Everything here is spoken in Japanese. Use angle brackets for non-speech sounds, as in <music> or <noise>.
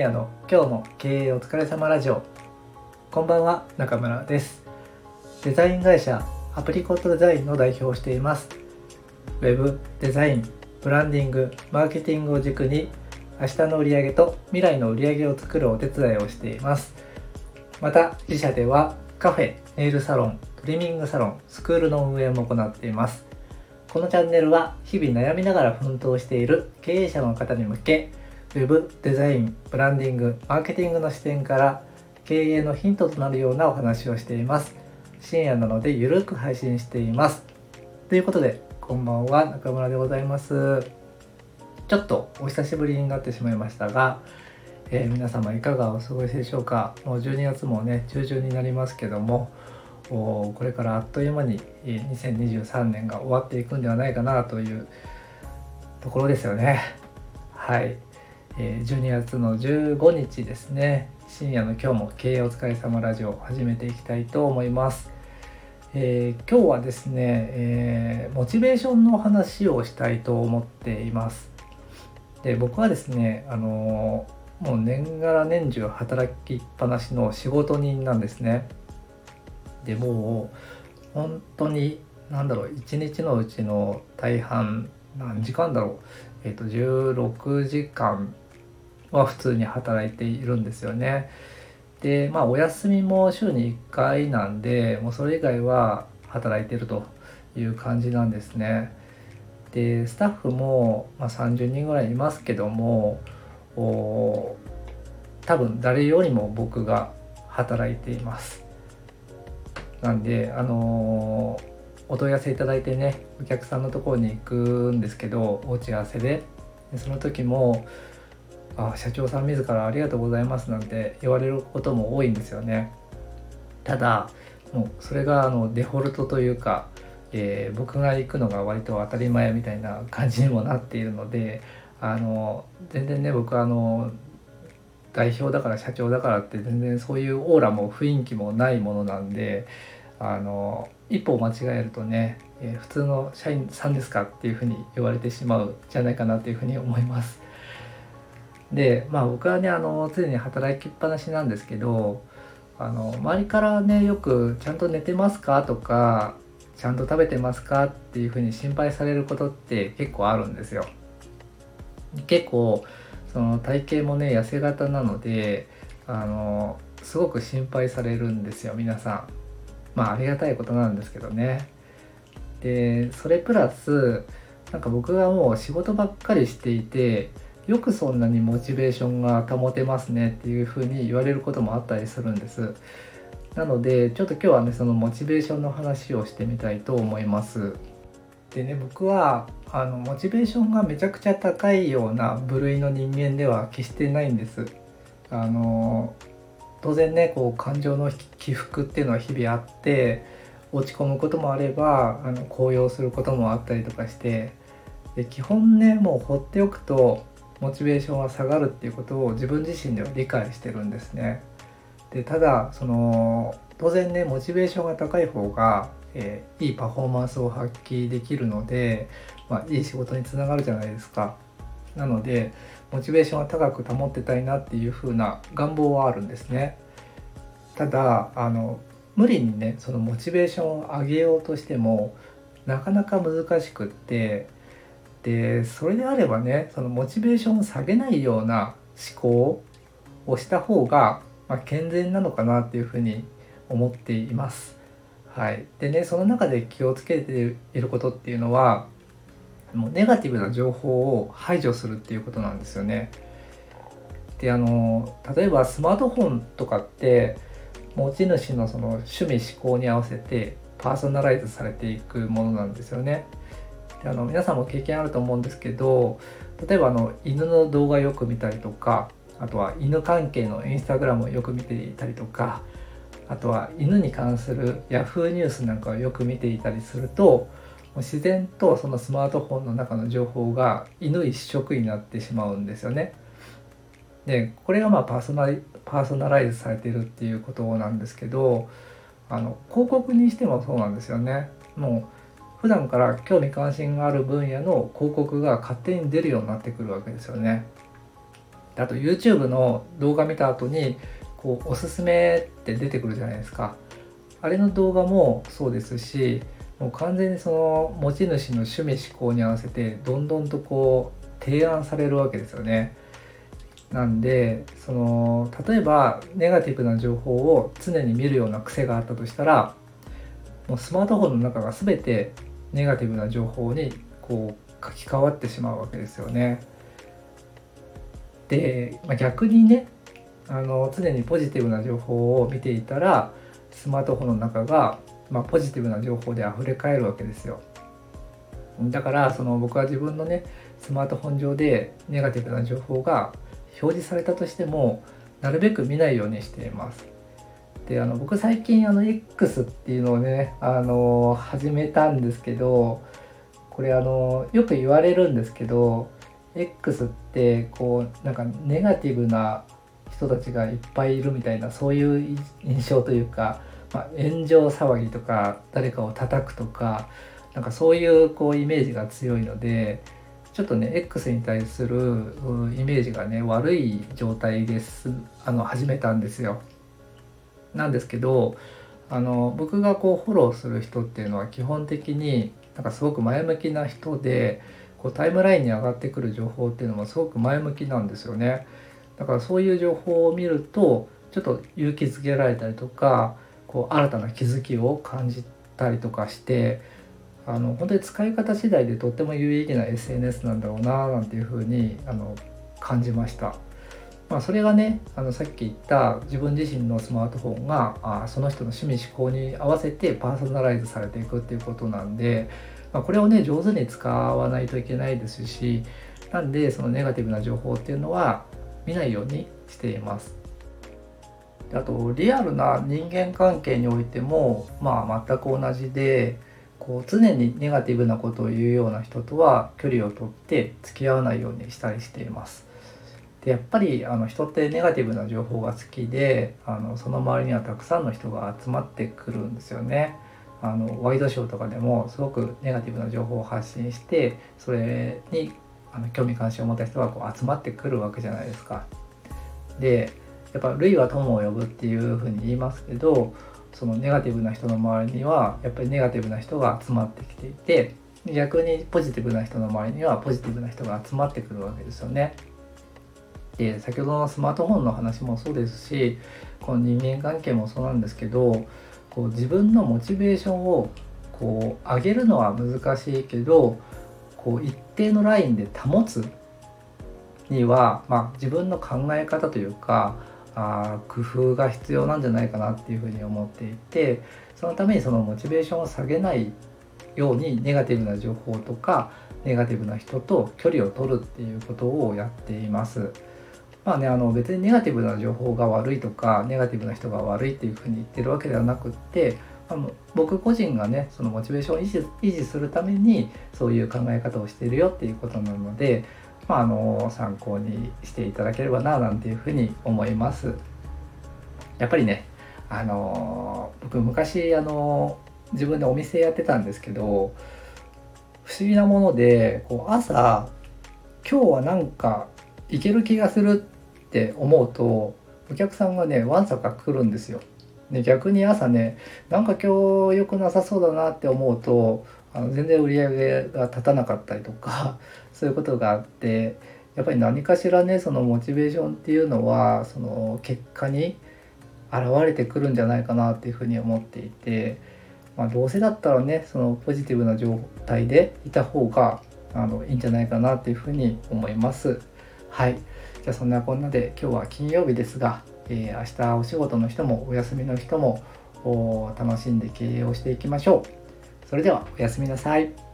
夜の今日も経営お疲れ様ラジオ。こんばんは中村です。デザイン会社アプリコットデザインの代表をしています。ウェブデザインブランディングマーケティングを軸に明日の売り上げと未来の売り上げを作るお手伝いをしています。また自社ではカフェネイルサロントリミングサロンスクールの運営も行っています。このチャンネルは日々悩みながら奮闘している経営者の方に向け Web デザインブランディングマーケティングの視点から経営のヒントとなるようなお話をしています。深夜なのでゆるく配信しています。ということでこんばんは中村でございます。ちょっとお久しぶりになってしまいましたが、えー、皆様いかがお過ごしでしょうか？もう12月もね中旬になりますけどもこれからあっという間に2023年が終わっていくんではないかなというところですよね。はい、え12月の15日ですね深夜の今日も経営お疲れ様ラジオを始めていきたいと思います。えー、今日はですね、えー、モチベーションの話をしたいと思っています。で僕はですね、あのもう年がら年中働きっぱなしの仕事人なんですね。でもう本当に何だろう一日のうちの大半何時間だろう？えっ、ー、と16時間は普通に働いているんですよね。でまあお休みも週に1回なんでもうそれ以外は働いてるという感じなんですね。でスタッフも、まあ、30人ぐらいいますけども多分誰よりも僕が働いています。なんであのー、お問い合わせいただいてねお客さんのところに行くんですけどお打ち合わせで。でその時もあ社長さん自らありがとうございますなんて言われることも多いんですよね。ただもうそれがあのデフォルトというか、えー、僕が行くのが割と当たり前みたいな感じにもなっているのであの全然ね僕あの代表だから社長だからって全然そういうオーラも雰囲気もないものなんであの一歩間違えるとね、えー、普通の社員さんですかっていうふうに言われてしまうじゃないかなというふうに思います。でまあ僕はねあの常に働きっぱなしなんですけどあの周りからねよく「ちゃんと寝てますか?」とか「ちゃんと食べてますか?」っていうふうに心配されることって結構あるんですよ。結構その体型もね痩せ型なのであのすごく心配されるんですよ皆さんまあありがたいことなんですけどね。でそれプラスなんか僕がもう仕事ばっかりしていてよくそんなにモチベーションが保てますねっていうふうに言われることもあったりするんです。なのでちょっと今日はねそのモチベーションの話をしてみたいと思います。でね僕はあのモチベーションがめちゃくちゃ高いような部類の人間では決してないんです。あの当然ねこう感情の起伏っていうのは日々あって落ち込むこともあればあの高揚することもあったりとかしてで基本ねもう放っておくとモチベーションは下がるっていうことを自分自身では理解してるんですね。でただその当然ねモチベーションが高い方がえー、いいパフォーマンスを発揮できるので、まあ、いい仕事につながるじゃないですか。なのでモチベーションは高く保ってたいなっていう風な願望はあるんですね。ただあの無理にねそのモチベーションを上げようとしてもなかなか難しくってでそれであればねそのモチベーションを下げないような思考をした方が、まあ、健全なのかなっていうふうに思っています。はい、でねその中で気をつけていることっていうのはもうネガティブな情報を排除するっていうことなんですよね。であの例えばスマートフォンとかって持ち主のその趣味思考に合わせてパーソナライズされていくものなんですよね。であの皆さんも経験あると思うんですけど例えばあの犬の動画よく見たりとかあとは犬関係のインスタグラムをよく見ていたりとかあとは犬に関する Yahoo ニュースなんかをよく見ていたりすると自然とそのスマートフォンの中の情報が犬一色になってしまうんですよね。でこれがまあパーソナパーソナライズされているっていうことなんですけどあの広告にしてもそうなんですよね。もう普段から興味関心がある分野の広告が勝手に出るようになってくるわけですよね。あと YouTube の動画見た後にこうおすすめって出てくるじゃないですかあれの動画もそうですしもう完全にその持ち主の趣味思考に合わせてどんどんとこう提案されるわけですよねなんでその例えばネガティブな情報を常に見るような癖があったとしたらもうスマートフォンの中が全てネガティブな情報にこう書き換わってしまうわけですよね。で、まあ、逆にねあの常にポジティブな情報を見ていたらスマートフォンの中が、まあ、ポジティブな情報で溢れ返るわけですよ。だからその僕は自分のねスマートフォン上でネガティブな情報が表示されたとしてもなるべく見ないようにしています。であの僕最近あの X っていうのをねあの始めたんですけどこれあのよく言われるんですけど X ってこうなんかネガティブな人たちがいっぱいいるみたいなそういう印象というか、まあ、炎上騒ぎとか誰かを叩くとかなんかそういうこうイメージが強いのでちょっとね X に対するイメージがね悪い状態ですあの始めたんですよ。なんですけどあの僕がこうフォローする人っていうのは基本的になんかすごく前向きな人でこうタイムラインに上がってくる情報っていうのもすごく前向きなんですよね。だからそういう情報を見るとちょっと勇気づけられたりとかこう新たな気づきを感じたりとかしてあの本当に使い方次第でとっても有意義な SNS なんだろうななんていうふうにあの感じました。まあ、それがねあのさっき言った自分自身のスマートフォンがあその人の趣味思考に合わせてパーソナライズされていくっていうことなんで、まあ、これをね上手に使わないといけないですしなんでそのネガティブな情報っていうのは見ないようにしています。あとリアルな人間関係においてもまあ全く同じでこう常にネガティブなことを言うような人とは距離をとって付き合わないようにしたりしています。でやっぱりあの人ってネガティブな情報が好きであのその周りにはたくさんの人が集まってくるんですよね。あのワイドショーとかでもすごくネガティブな情報を発信してそれにあの興味関心を持った人がこう集まってくるわけじゃないですか。でやっぱ類は友を呼ぶっていうふうに言いますけどそのネガティブな人の周りにはやっぱりネガティブな人が集まってきていて逆にポジティブな人の周りにはポジティブな人が集まってくるわけですよね。で先ほどのスマートフォンの話もそうですしこの人間関係もそうなんですけどこう自分のモチベーションをこう上げるのは難しいけどこう一定のラインで保つには、まあ、自分の考え方というかあ工夫が必要なんじゃないかなっていうふうに思っていてそのためにそのモチベーションを下げないようにネガティブな情報とかネガティブな人と距離を取るっていうことをやっています。まあね、あの別にネガティブな情報が悪いとかネガティブな人が悪いっていうふうに言ってるわけではなくってあの僕個人がねそのモチベーションを維持維持するためにそういう考え方をしているよっていうことなので、まあ、あの参考にしていただければななんていうふうに思います。やっぱりねあの僕昔あの自分でお店やってたんですけど不思議なものでこう朝今日はなんかいける気がするって思うとお客さんがねわんさか来るんですよ。で逆に朝ねなんか今日良くなさそうだなって思うとあの全然売り上げが立たなかったりとか <laughs> そういうことがあってやっぱり何かしらねそのモチベーションっていうのはその結果に現れてくるんじゃないかなっていうふうに思っていて、まあ、どうせだったらねそのポジティブな状態でいた方があのいいんじゃないかなっていうふうに思います。はいじゃあそんなこんなで今日は金曜日ですが、えー、明日お仕事の人もお休みの人も楽しんで経営をしていきましょう。それではおやすみなさい。